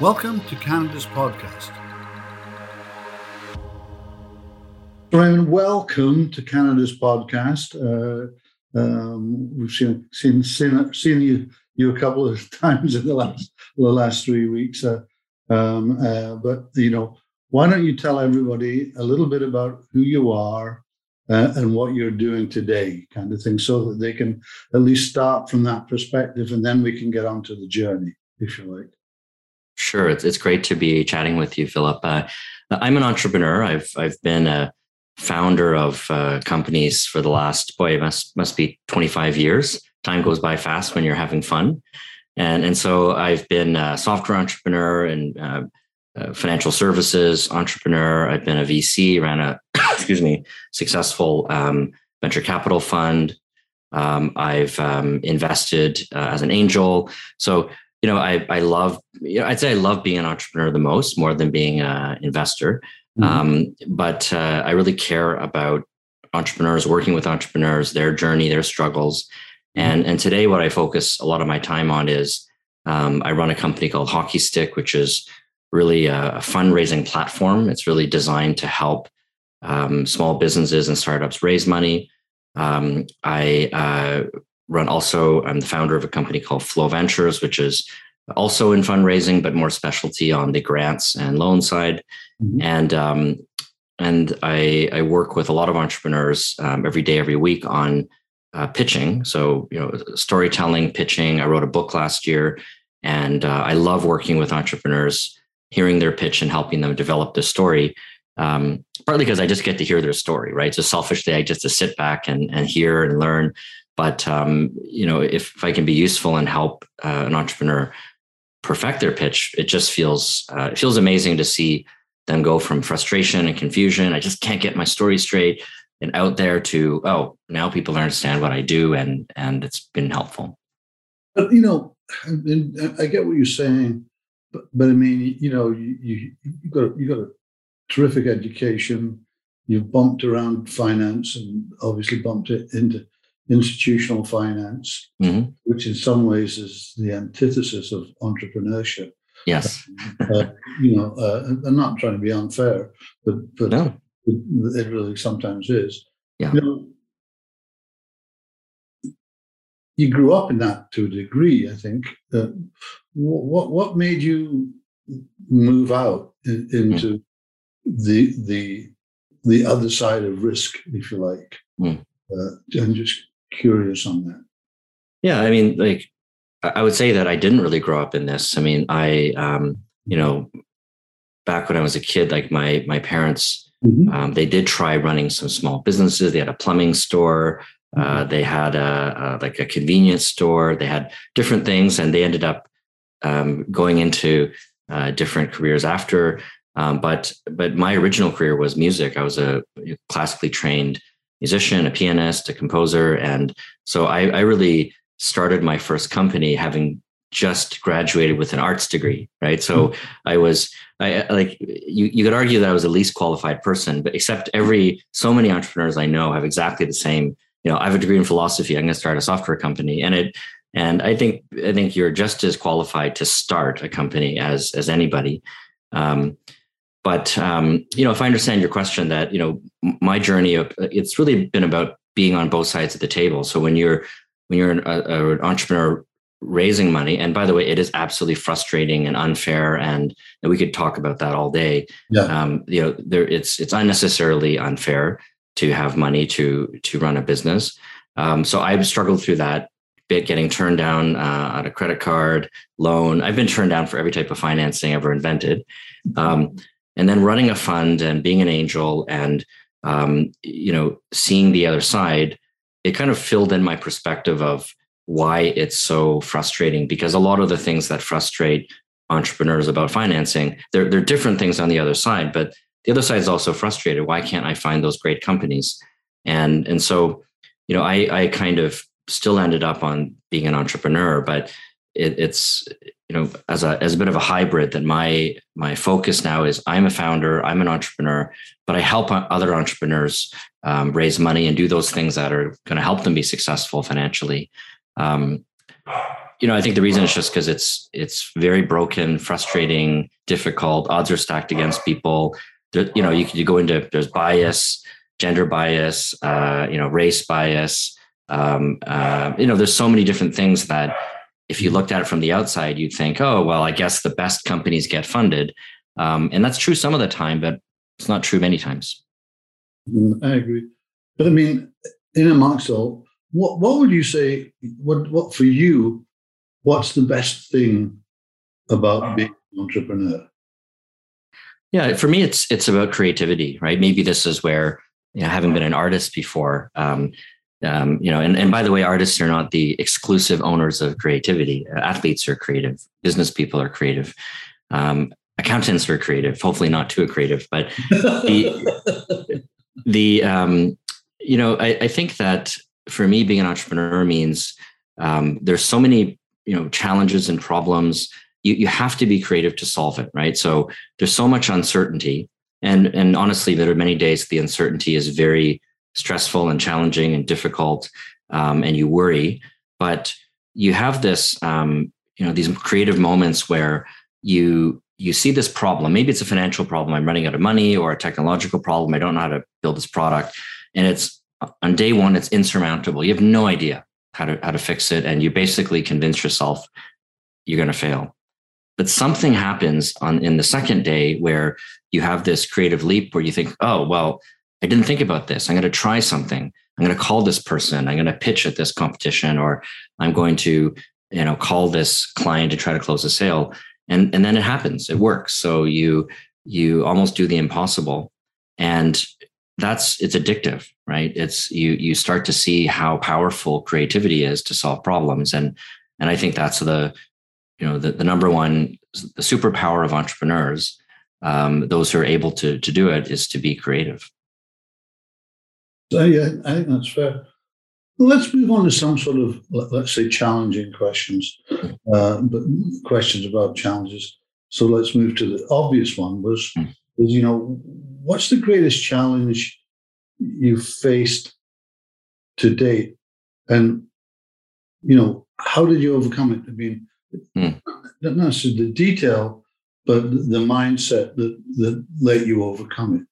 Welcome to Canada's podcast. Raymond, welcome to Canada's podcast. Uh, um, we've seen seen seen, seen you you a couple of times in the last the last three weeks, uh, um, uh, but you know, why don't you tell everybody a little bit about who you are uh, and what you're doing today, kind of thing, so that they can at least start from that perspective, and then we can get on to the journey, if you like. Sure, it's it's great to be chatting with you, Philip. Uh, I'm an entrepreneur. I've I've been a founder of uh, companies for the last boy, it must must be 25 years. Time goes by fast when you're having fun, and and so I've been a software entrepreneur and uh, financial services entrepreneur. I've been a VC, ran a excuse me successful um, venture capital fund. Um, I've um, invested uh, as an angel. So you know, I I love, you know, I'd say I love being an entrepreneur the most, more than being an investor. Mm-hmm. Um, but uh, I really care about entrepreneurs, working with entrepreneurs, their journey, their struggles, mm-hmm. and and today what I focus a lot of my time on is um, I run a company called Hockey Stick, which is really a, fundraising platform. It's really designed to help um, small businesses and startups raise money. Um, I uh, run also, I'm the founder of a company called Flow Ventures, which is also in fundraising, but more specialty on the grants and loan side. Mm-hmm. And um, and I, I work with a lot of entrepreneurs um, every day, every week on uh, pitching. So you know, storytelling, pitching. I wrote a book last year, and uh, I love working with entrepreneurs, hearing their pitch and helping them develop the story. Um, partly because I just get to hear their story, right? So selfishly, I just to sit back and and hear and learn. But um, you know, if, if I can be useful and help uh, an entrepreneur perfect their pitch, it just feels uh, it feels amazing to see them go from frustration and confusion. I just can't get my story straight and out there to oh now people understand what I do and and it's been helpful. But you know, I get what you're saying, but, but I mean, you know, you you you got you got a terrific education. You've bumped around finance and obviously bumped it into institutional finance, mm-hmm. which in some ways is the antithesis of entrepreneurship. Yes. uh, you know, uh, I'm not trying to be unfair, but but no. it, really sometimes is. Yeah. You know, you grew up in that to a degree, I think. Uh, what what made you move out in, into mm. the the the other side of risk, if you like? Mm. Uh, I'm just curious on that. Yeah, I mean, like I would say that I didn't really grow up in this. I mean, I, um, you know, back when I was a kid, like my my parents, mm-hmm. um, they did try running some small businesses. They had a plumbing store. Uh, mm-hmm. they had a, a, like a convenience store. They had different things, and they ended up um, going into uh, different careers after. Um, but but my original career was music. I was a classically trained musician, a pianist, a composer, and so I, I really started my first company having just graduated with an arts degree, right? So mm-hmm. I was I like you you could argue that I was the least qualified person, but except every so many entrepreneurs I know have exactly the same, you know, I have a degree in philosophy, I'm going to start a software company and it and I think I think you're just as qualified to start a company as as anybody. Um, but um, you know, if I understand your question, that you know, my journey, it's really been about being on both sides of the table. So when you're when you're an, a, an entrepreneur raising money and by the way it is absolutely frustrating and unfair and, and we could talk about that all day yeah. um, you know there it's it's unnecessarily unfair to have money to to run a business um, so i've struggled through that bit getting turned down uh, on a credit card loan i've been turned down for every type of financing ever invented um, and then running a fund and being an angel and um, you know seeing the other side it kind of filled in my perspective of why it's so frustrating because a lot of the things that frustrate entrepreneurs about financing there are different things on the other side but the other side is also frustrated. Why can't i find those great companies? And and so you know i i kind of still ended up on being an entrepreneur but it, it's you know as a as a bit of a hybrid that my my focus now is i'm a founder i'm an entrepreneur but i help other entrepreneurs um, raise money and do those things that are going to help them be successful financially um, you know, I think the reason is just because it's it's very broken, frustrating, difficult. Odds are stacked against people. There, you know, you you go into there's bias, gender bias, uh, you know, race bias. Um, uh, you know, there's so many different things that if you looked at it from the outside, you'd think, oh, well, I guess the best companies get funded. Um, and that's true some of the time, but it's not true many times. Mm, I agree. But I mean, in a Maxwell, what, what would you say, what, what for you, what's the best thing about being an entrepreneur? Yeah, for me, it's it's about creativity, right? Maybe this is where you know, having been an artist before, um, um, you know, and, and by the way, artists are not the exclusive owners of creativity. Athletes are creative, business people are creative, um, accountants are creative. Hopefully, not too creative, but the the um, you know, I, I, think that for me, being an entrepreneur means um, there's so many you know challenges and problems. You you have to be creative to solve it, right? So there's so much uncertainty, and and honestly, there are many days the uncertainty is very stressful and challenging and difficult, um, and you worry. But you have this, um, you know, these creative moments where you you see this problem. Maybe it's a financial problem. I'm running out of money, or a technological problem. I don't know how to build this product, and it's on day one, it's insurmountable. You have no idea how to how to fix it, and you basically convince yourself you're going to fail. But something happens on in the second day where you have this creative leap where you think, oh well, I didn't think about this. I'm going to try something. I'm going to call this person. I'm going to pitch at this competition, or I'm going to, you know, call this client to try to close a sale. And and then it happens. It works. So you you almost do the impossible, and that's it's addictive, right? It's you you start to see how powerful creativity is to solve problems, and and I think that's the you know the, the number one the superpower of entrepreneurs um, those who are able to to do it is to be creative so yeah, I think that's fair. Let's move on to some sort of, let's say, challenging questions, uh, but questions about challenges. So let's move to the obvious one was, hmm. was, you know, what's the greatest challenge you've faced to date? And, you know, how did you overcome it? I mean, mm. not necessarily the detail, but the mindset that, that let you overcome it.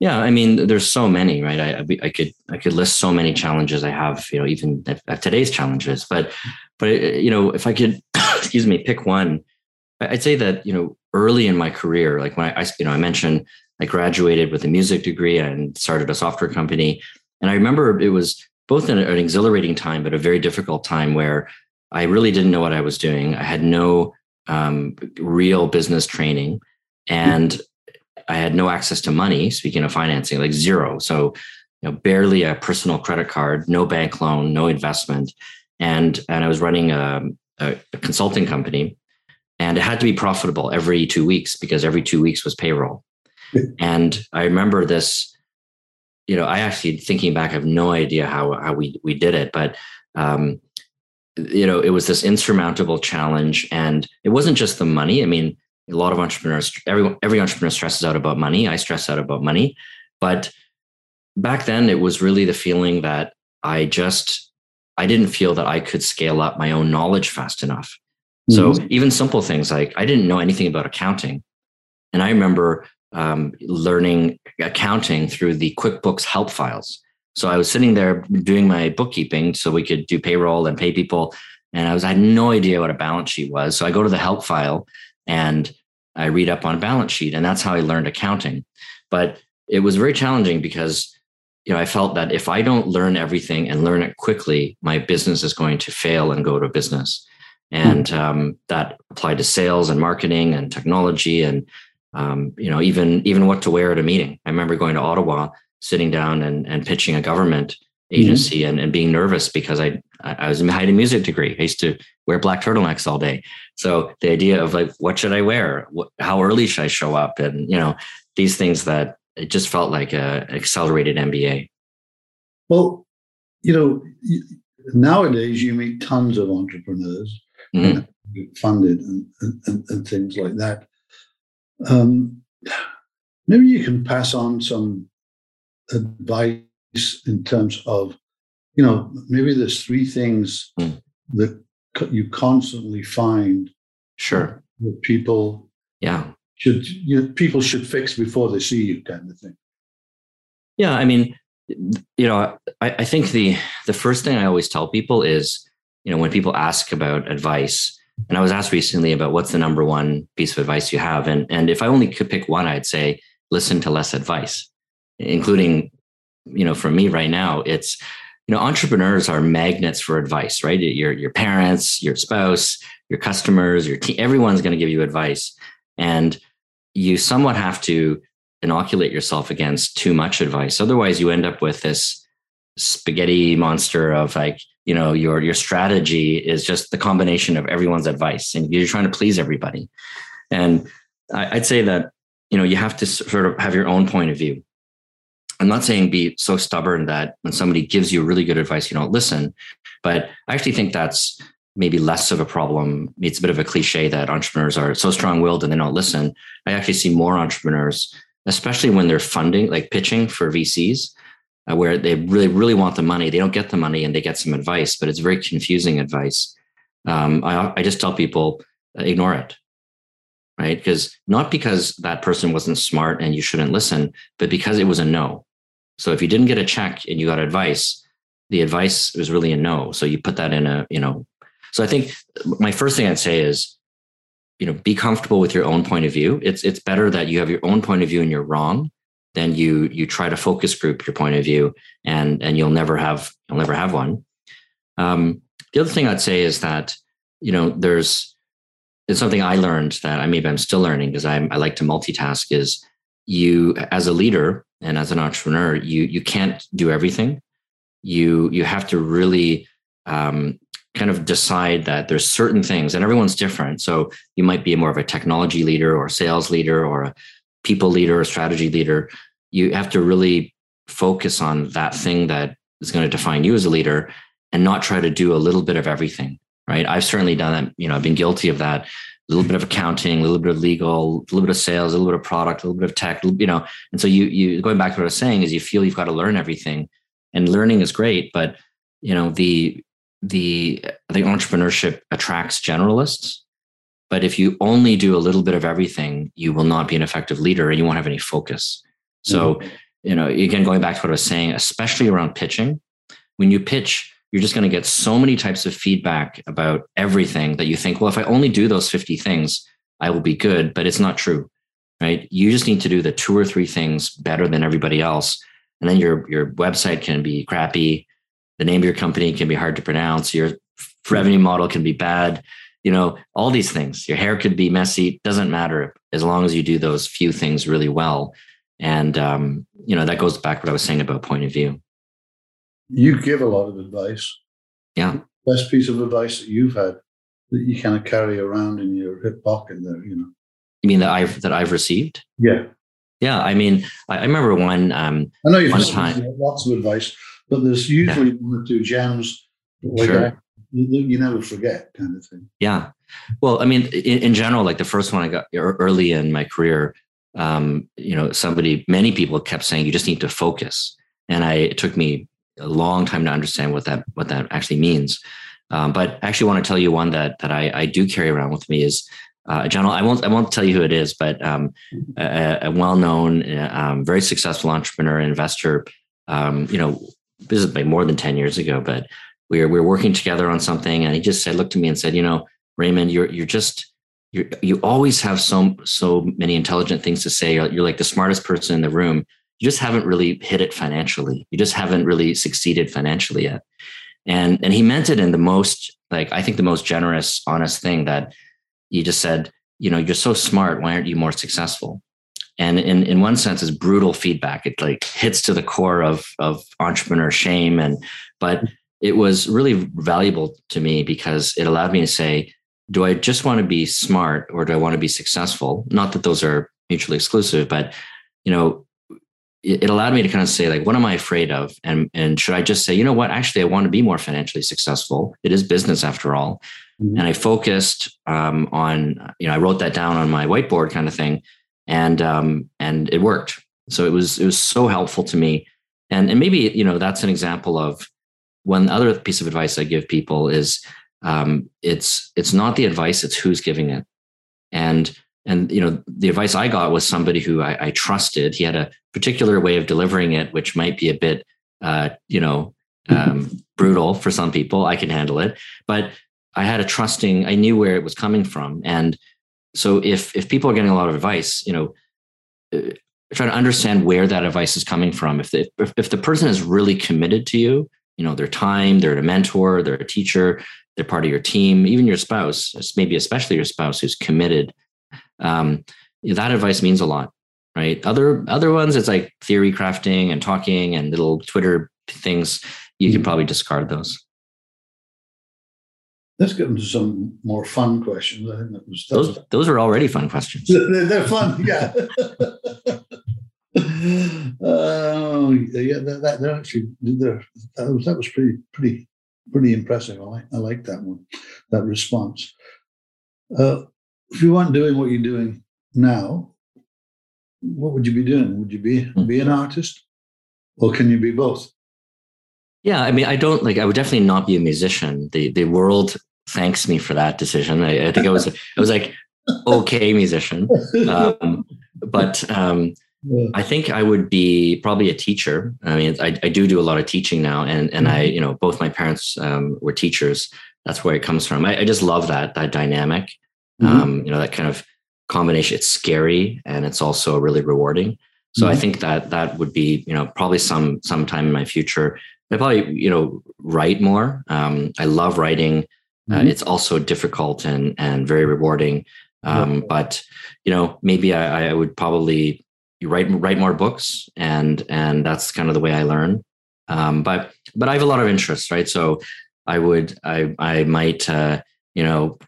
Yeah, I mean, there's so many, right? I, I could I could list so many challenges I have, you know, even today's challenges. But but uh, you know, if I could, excuse me, pick one, I'd say that you know, early in my career, like when I, I you know I mentioned I graduated with a music degree and started a software company, and I remember it was both an, an exhilarating time, but a very difficult time where I really didn't know what I was doing. I had no um, real business training, and I had no access to money. Speaking of financing, like zero. So, you know, barely a personal credit card, no bank loan, no investment, and and I was running a, a, a consulting company, and it had to be profitable every two weeks because every two weeks was payroll. and I remember this. You know, I actually thinking back, I have no idea how how we we did it, but um, you know, it was this insurmountable challenge, and it wasn't just the money. I mean, a lot of entrepreneurs every every entrepreneur stresses out about money. I stress out about money. But back then it was really the feeling that i just i didn't feel that i could scale up my own knowledge fast enough. Mm-hmm. so even simple things like i didn't know anything about accounting. And i remember um, learning accounting through the quickbooks help files. So i was sitting there doing my bookkeeping so we could do payroll and pay people. And i was i had no idea what a balance sheet was. So i go to the help file and I read up on balance sheet, and that's how I learned accounting. But it was very challenging because you know I felt that if I don't learn everything and learn it quickly, my business is going to fail and go to business. And um, that applied to sales and marketing and technology and um, you know even even what to wear at a meeting. I remember going to Ottawa, sitting down and, and pitching a government agency mm-hmm. and, and being nervous because I I was in a music degree. I used to wear black turtlenecks all day. So the idea of like, what should I wear? What, how early should I show up? And you know, these things that it just felt like a accelerated MBA. Well, you know, nowadays you meet tons of entrepreneurs mm-hmm. funded and, and, and, things like that. Um, maybe you can pass on some advice in terms of, you know, maybe there's three things mm. that you constantly find sure. that people yeah. should you, people should fix before they see you kind of thing. Yeah i mean you know I, I think the the first thing i always tell people is you know when people ask about advice and i was asked recently about what's the number one piece of advice you have and and if i only could pick one i'd say listen to less advice including you know for me right now it's you know entrepreneurs are magnets for advice right? Your your parents your spouse your customers your team everyone's going to give you advice. And you somewhat have to inoculate yourself against too much advice. Otherwise you end up with this spaghetti monster of like you know your your strategy is just the combination of everyone's advice and you're trying to please everybody. And i'd say that you know you have to sort of have your own point of view I'm not saying be so stubborn that when somebody gives you really good advice, you don't listen. But I actually think that's maybe less of a problem. It's a bit of a cliche that entrepreneurs are so strong willed and they don't listen. I actually see more entrepreneurs, especially when they're funding, like pitching for VCs, uh, where they really, really want the money. They don't get the money and they get some advice, but it's very confusing advice. Um, I, I just tell people uh, ignore it right? Because not because that person wasn't smart and you shouldn't listen, but because it was a no. So if you didn't get a check and you got advice, the advice was really a no. So you put that in a, you know. So I think my first thing I'd say is, you know, be comfortable with your own point of view. It's it's better that you have your own point of view and you're wrong than you you try to focus group your point of view and and you'll never have you'll never have one. Um, the other thing I'd say is that you know there's it's something I learned that I maybe I'm still learning because I I like to multitask is you as a leader and as an entrepreneur you you can't do everything you you have to really um, kind of decide that there's certain things and everyone's different so you might be more of a technology leader or sales leader or a people leader or strategy leader you have to really focus on that thing that is going to define you as a leader and not try to do a little bit of everything right? I've certainly done that. You know, I've been guilty of that. A little bit of accounting, a little bit of legal, a little bit of sales, a little bit of product, a little bit of tech, you know. And so you you going back to what I was saying is you feel you've got to learn everything, and learning is great, but you know the the the entrepreneurship attracts generalists. But if you only do a little bit of everything, you will not be an effective leader, and you won't have any focus. So, mm-hmm. you know, again, going back to what I was saying, especially around pitching, when you pitch, you're just going to get so many types of feedback about everything that you think, well, if I only do those 50 things, I will be good. But it's not true, right? You just need to do the two or three things better than everybody else. And then your, your website can be crappy. The name of your company can be hard to pronounce. Your revenue model can be bad. You know, all these things. Your hair could be messy. Doesn't matter as long as you do those few things really well. And, um, you know, that goes back to what I was saying about point of view you give a lot of advice. Yeah. Best piece of advice that you've had that you kind of carry around in your hip pocket there, you know. You mean that I've that I've received? Yeah. Yeah. I mean, I, I remember one um I know you've one time, lots of advice, but there's usually yeah. one or two gems like sure. that you, you never forget kind of thing. Yeah. Well, I mean, in, in general, like the first one I got early in my career, um, you know, somebody, many people kept saying you just need to focus. And I, it took me a long time to understand what that what that actually means. Um, but I actually want to tell you one that that I, I do carry around with me is uh, John. I won't I won't tell you who it is, but um, a, a well-known, um, very successful entrepreneur investor. Um, you know, this is like more than ten years ago, but we were we were working together on something, and he just said, looked at me and said, you know, Raymond, you're you're just you you always have so so many intelligent things to say. You're, you're like the smartest person in the room you just haven't really hit it financially. You just haven't really succeeded financially yet. And and he meant it in the most like I think the most generous, honest thing that he just said, you know, you're so smart. Why aren't you more successful? And in in one sense, it's brutal feedback. It like hits to the core of of entrepreneur shame. And but it was really valuable to me because it allowed me to say, do I just want to be smart or do I want to be successful? Not that those are mutually exclusive, but you know, it allowed me to kind of say like what am i afraid of? And and should i just say you know what? Actually i want to be more financially successful. It is business after all. Mm-hmm. and i focused um, on you know i wrote that down on my whiteboard kind of thing and um, and it worked. So it was it was so helpful to me. And and maybe you know that's an example of one other piece of advice i give people is um, it's it's not the advice; it's who's giving it. And and you know the advice I got was somebody who I, I trusted. He had a particular way of delivering it, which might be a bit uh, you know um, brutal for some people. I can handle it, but I had a trusting. I knew where it was coming from, and so if if people are getting a lot of advice, you know, uh, try to understand where that advice is coming from. If the, if, if the person is really committed to you, you know, their time, they're a mentor, they're a teacher, they're part of your team, even your spouse, maybe especially your spouse who's committed. Um, that advice means a lot, right? Other other ones, it's like theory crafting and talking and little Twitter things. You can mm-hmm. probably discard those. Let's get into some more fun questions. I think that was, that those. Was, those are already fun questions. They're, they're fun, yeah. Oh, uh, yeah, that, that they're actually they're, that was that was pretty pretty pretty impressive. I like I like that one, that response. Uh, if you weren't doing what you're doing now, what would you be doing? Would you be mm-hmm. be an artist, or can you be both? Yeah, I mean, I don't like. I would definitely not be a musician. The the world thanks me for that decision. I, I think I was I was like okay musician, um, but um, yeah. I think I would be probably a teacher. I mean, I, I do do a lot of teaching now, and and mm-hmm. I you know both my parents um, were teachers. That's where it comes from. I, I just love that that dynamic. Mm-hmm. Um, you know that kind of combination. It's scary and it's also really rewarding. So mm-hmm. I think that that would be you know probably some sometime in my future I probably you know write more. Um, I love writing. Uh, mm-hmm. it's also difficult and and very rewarding. Um, yeah. But you know, maybe I, I would probably write write more books, and and that's kind of the way I learn. Um, but but I have a lot of interests, right? So I would I I might uh, you know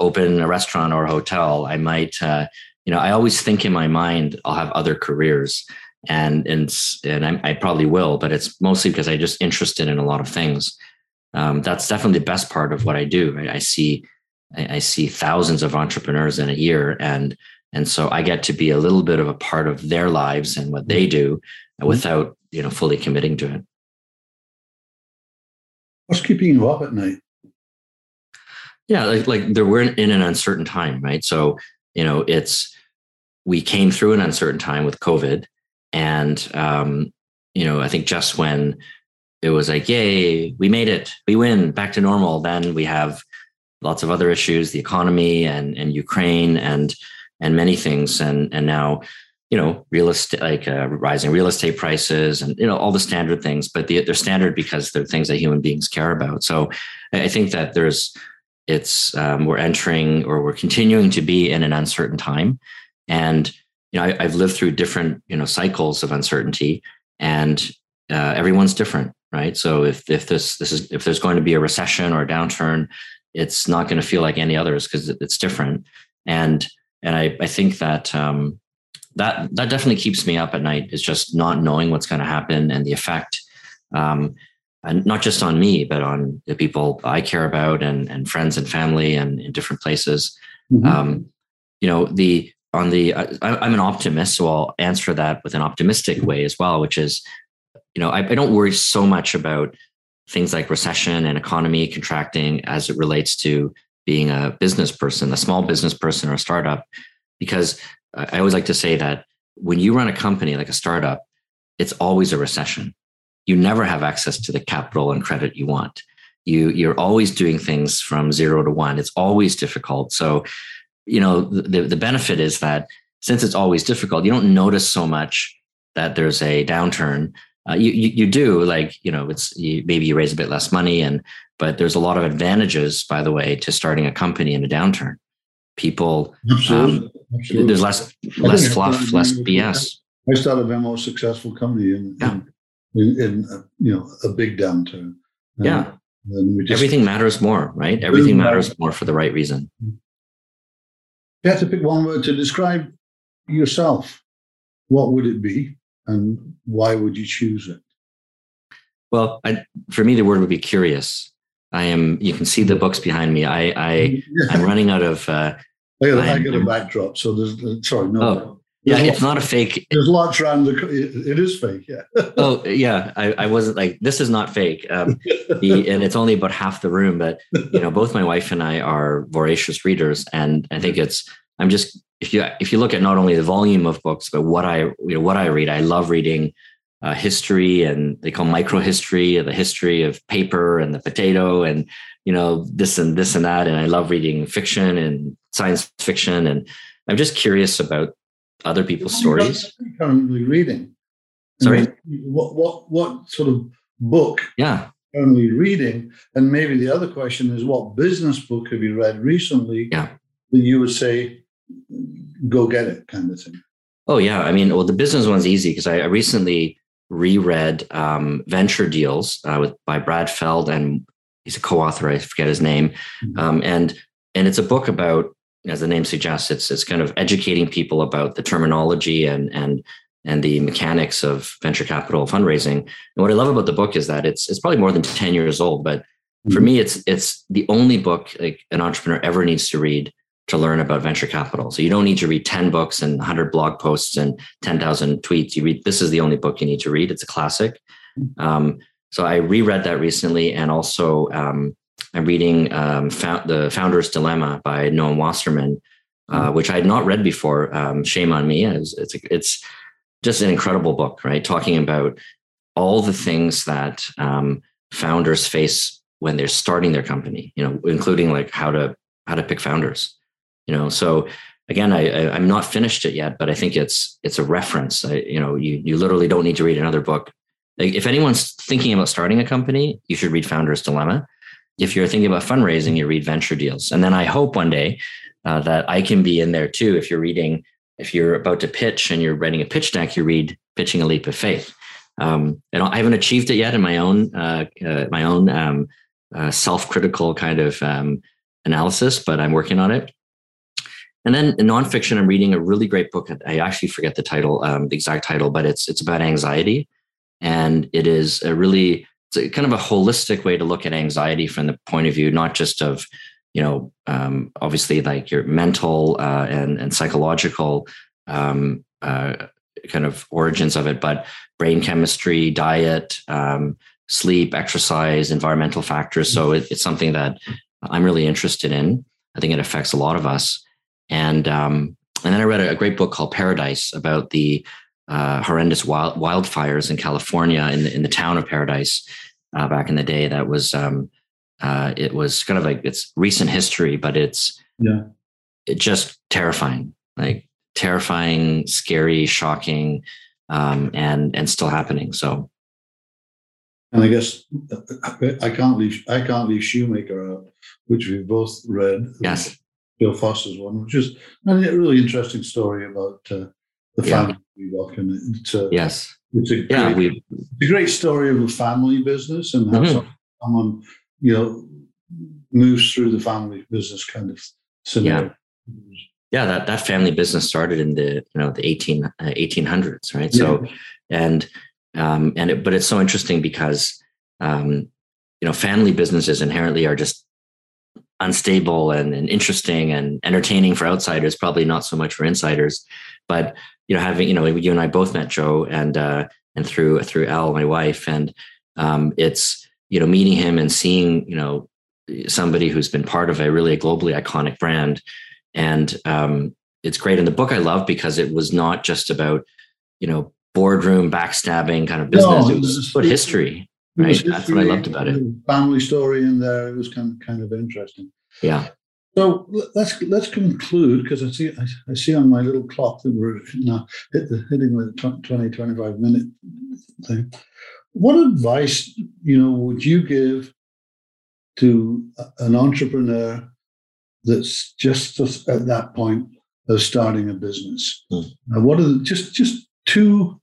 open a restaurant or a hotel. I might uh, you know I always think in my mind I'll have other careers and and and I, I, probably will, but it's mostly because I'm just interested in a lot of things. Um, that's definitely the best part of what I do. Right? I see I, I, see thousands of entrepreneurs in a year, and and so I get to be a little bit of a part of their lives and what they do mm-hmm. without you know fully committing to it. What's keeping you up at night? Yeah, like like there we're in an uncertain time, right? So you know it's we came through an uncertain time with COVID and, um, you know, I think just when it was like, yay, we made it, we win, back to normal, then we have lots of other issues, the economy and, and Ukraine and, and many things. And, and now, you know, real estate, like uh, rising real estate prices and, you know, all the standard things, but they're standard because they're things that human beings care about. So I think that there's, it's, um, we're entering or we're continuing to be in an uncertain time. And you know, I, have lived through different, you know, cycles of uncertainty, and uh, everyone's different, right? So if if this this is if there's going to be a recession or a downturn, it's not going to feel like any others because it's different. And and I I think that um, that that definitely keeps me up at night. Is just not knowing what's going to happen and the effect. Um, and not just on me, but on the people I care about and, and friends and family and in different places. Mm-hmm. Um, you know, the on the I, am an optimist, so I'll answer that with an optimistic way as well, which is, you know, I, I don't worry so much about things like recession and economy contracting as it relates to being a business person, a small business person or a startup, because I always like to say that when you run a company like a startup, it's always a recession. You never have access to the capital and credit you want. You you're always doing things from zero to one. It's always difficult. So you know the, the benefit is that since it's always difficult you don't notice so much that there's a downturn uh, you, you, you do like you know it's you, maybe you raise a bit less money and but there's a lot of advantages by the way to starting a company in a downturn people Absolutely. Um, Absolutely. there's less less fluff less bs i started a more successful company in, yeah. in, in, in you know a big downturn yeah just, everything matters more right everything matters more for the right reason mm-hmm you had to pick one word to describe yourself, what would it be and why would you choose it? Well, I, for me, the word would be curious. I am. You can see the books behind me. I, I, I'm running out of. Uh, I got, I got a backdrop, so there's. Sorry, no. Oh, yeah, it's not a fake. There's lots around the. It is fake, yeah. oh yeah, I, I wasn't like this is not fake, um, the, and it's only about half the room. But you know, both my wife and I are voracious readers, and I think it's. I'm just if you if you look at not only the volume of books, but what I you know what I read. I love reading uh, history, and they call micro microhistory, the history of paper and the potato, and you know this and this and that. And I love reading fiction and science fiction, and I'm just curious about other people's stories. Currently reading. Sorry. What what what sort of book? Yeah. Currently reading, and maybe the other question is, what business book have you read recently? Yeah. That you would say, go get it, kind of thing. Oh yeah, I mean, well, the business one's easy because I, I, recently reread um, Venture Deals uh, with by Brad Feld, and he's a co-author. I forget his name, mm-hmm. um, and and it's a book about as the name suggests, it's it's kind of educating people about the terminology and and and the mechanics of venture capital fundraising. And what I love about the book is that it's it's probably more than 10 years old, but for mm-hmm. me, it's it's the only book like an entrepreneur ever needs to read to learn about venture capital. So you don't need to read 10 books and 100 blog posts and 10,000 tweets. You read this is the only book you need to read. It's a classic. Mm-hmm. Um, so I reread that recently, and also um, I'm reading um, The Founder's Dilemma by Noam Wasserman, uh, hmm. which I had not read before. Um, shame on me. It's, it's, it's, just an incredible book, right? Talking about all the things that um, founders face when they're starting their company, you know, including like how to how to pick founders, you know. So again, I, I am not finished it yet, but I think it's it's a reference. I, you know, you you literally don't need to read another book. Like if anyone's thinking about starting a company, you should read Founder's Dilemma if you're thinking about fundraising, you read venture deals. And then I hope one day uh, that I can be in there too. If you're reading, if you're about to pitch and you're writing a pitch deck, you read Pitching a Leap of Faith. Um, and I haven't achieved it yet in my own uh, uh, my own um, uh, self-critical kind of um, analysis, but I'm working on it. And then in nonfiction, I'm reading a really great book. I actually forget the title, um, the exact title, but it's it's about anxiety, and it is a really it's kind of a holistic way to look at anxiety from the point of view not just of you know um, obviously like your mental uh, and and psychological um, uh, kind of origins of it but brain chemistry diet um, sleep exercise environmental factors. So it, it's something that i'm really interested in. I think it affects a lot of us. And um, and then i read a, a great book called paradise about the uh, horrendous wild, wildfires in California in the, in the town of Paradise uh, back in the day. That was um, uh, it was kind of like it's recent history, but it's yeah, it just terrifying, like terrifying, scary, shocking, um, and and still happening. So. And I guess I can't leave I can't leave Shoemaker out, which we both read. Yes, Bill Foster's one, which is a really interesting story about uh, the family yeah. and it's a, yes, it's a yeah, great, it's a great story of a family business and how mm-hmm. someone you know moves through the family business kind of scenario. Yeah. Yeah, that, that family business started in the you know the 18 uh, 1800s, right? Yeah. So and um, and it, but it's so interesting because um, you know family businesses inherently are just unstable and, and interesting and entertaining for outsiders, probably not so much for insiders. But you know, having you know, you and I both met Joe, and uh, and through through Al, my wife, and um, it's you know, meeting him and seeing you know somebody who's been part of a really a globally iconic brand, and um, it's great. And the book I love because it was not just about you know boardroom backstabbing kind of business. No, it was about history. Right. History, That's what I loved about it. Family story in there. It was kind of, kind of interesting. Yeah. So let's let's conclude because I see I, I, see on my little clock that we're now hit the, hitting the 20, 25 minute thing. What advice, you know, would you give to an entrepreneur that's just at that point of starting a business? Mm. What are the, just just two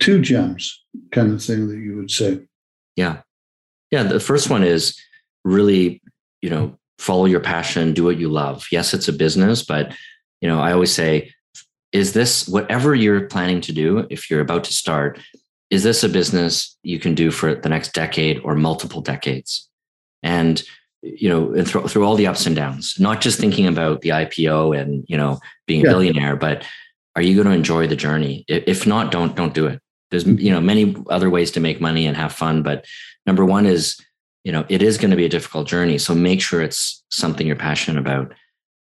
two gems kind of thing that you would say? Yeah, yeah. The first one is really, you know, follow your passion, do what you love. Yes, it's a business, but you know, I always say, is this whatever you're planning to do, if you're about to start, is this a business you can do for the next decade or multiple decades? And you know, and through, through all the ups and downs, not just thinking about the IPO and you know being a billionaire, but are you going to enjoy the journey? If not, don't don't do it. There's you know many other ways to make money and have fun, but number one is you know it is going to be a difficult journey. So make sure it's something you're passionate about.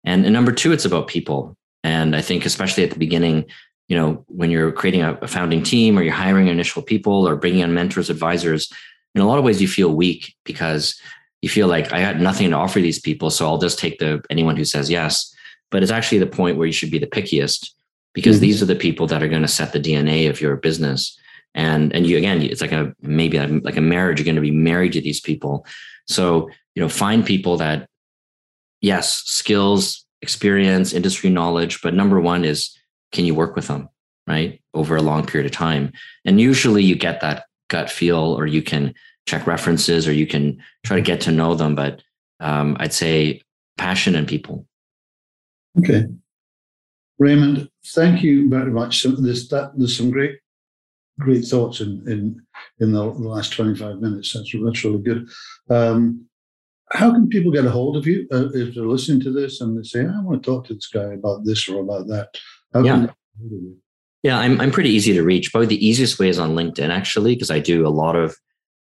And, and number two, it's about people. And I think especially at the beginning, you know, when you're creating a, a founding team or you're hiring initial people or bringing in mentors, advisors, in a lot of ways you feel weak because you feel like I had nothing to offer these people, so I'll just take the anyone who says yes. But it's actually the point where you should be the pickiest because mm-hmm. these are the people that are going to set the DNA of your business. And and you again, it's like a maybe like a marriage. You're going to be married to these people, so you know find people that yes, skills, experience, industry knowledge, but number one is can you work with them right over a long period of time? And usually you get that gut feel, or you can check references, or you can try to get to know them. But um, I'd say passion and people. Okay. Raymond, thank you very much. So there's that there's some great great thoughts in in in the, last 25 minutes. That's that's really good. Um, how can people get a hold of you uh, if they're listening to this and they say, I want to talk to this guy about this or about that? How yeah. Yeah, I'm I'm pretty easy to reach. Probably the easiest way is on LinkedIn, actually, because I do a lot of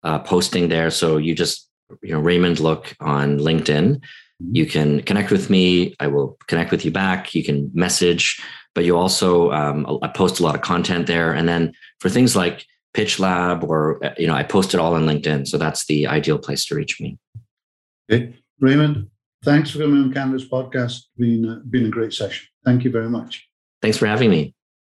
uh, posting there. So you just you know Raymond Luk on LinkedIn, you can connect with me. I will connect with you back. You can message, but you also, um, I post a lot of content there. And then for things like Pitch Lab or, you know, I post it all on LinkedIn. So that's the ideal place to reach me. Okay. Raymond, thanks for coming on canvas podcast. Been, uh, been a great session. Thank you very much. Thanks for having me.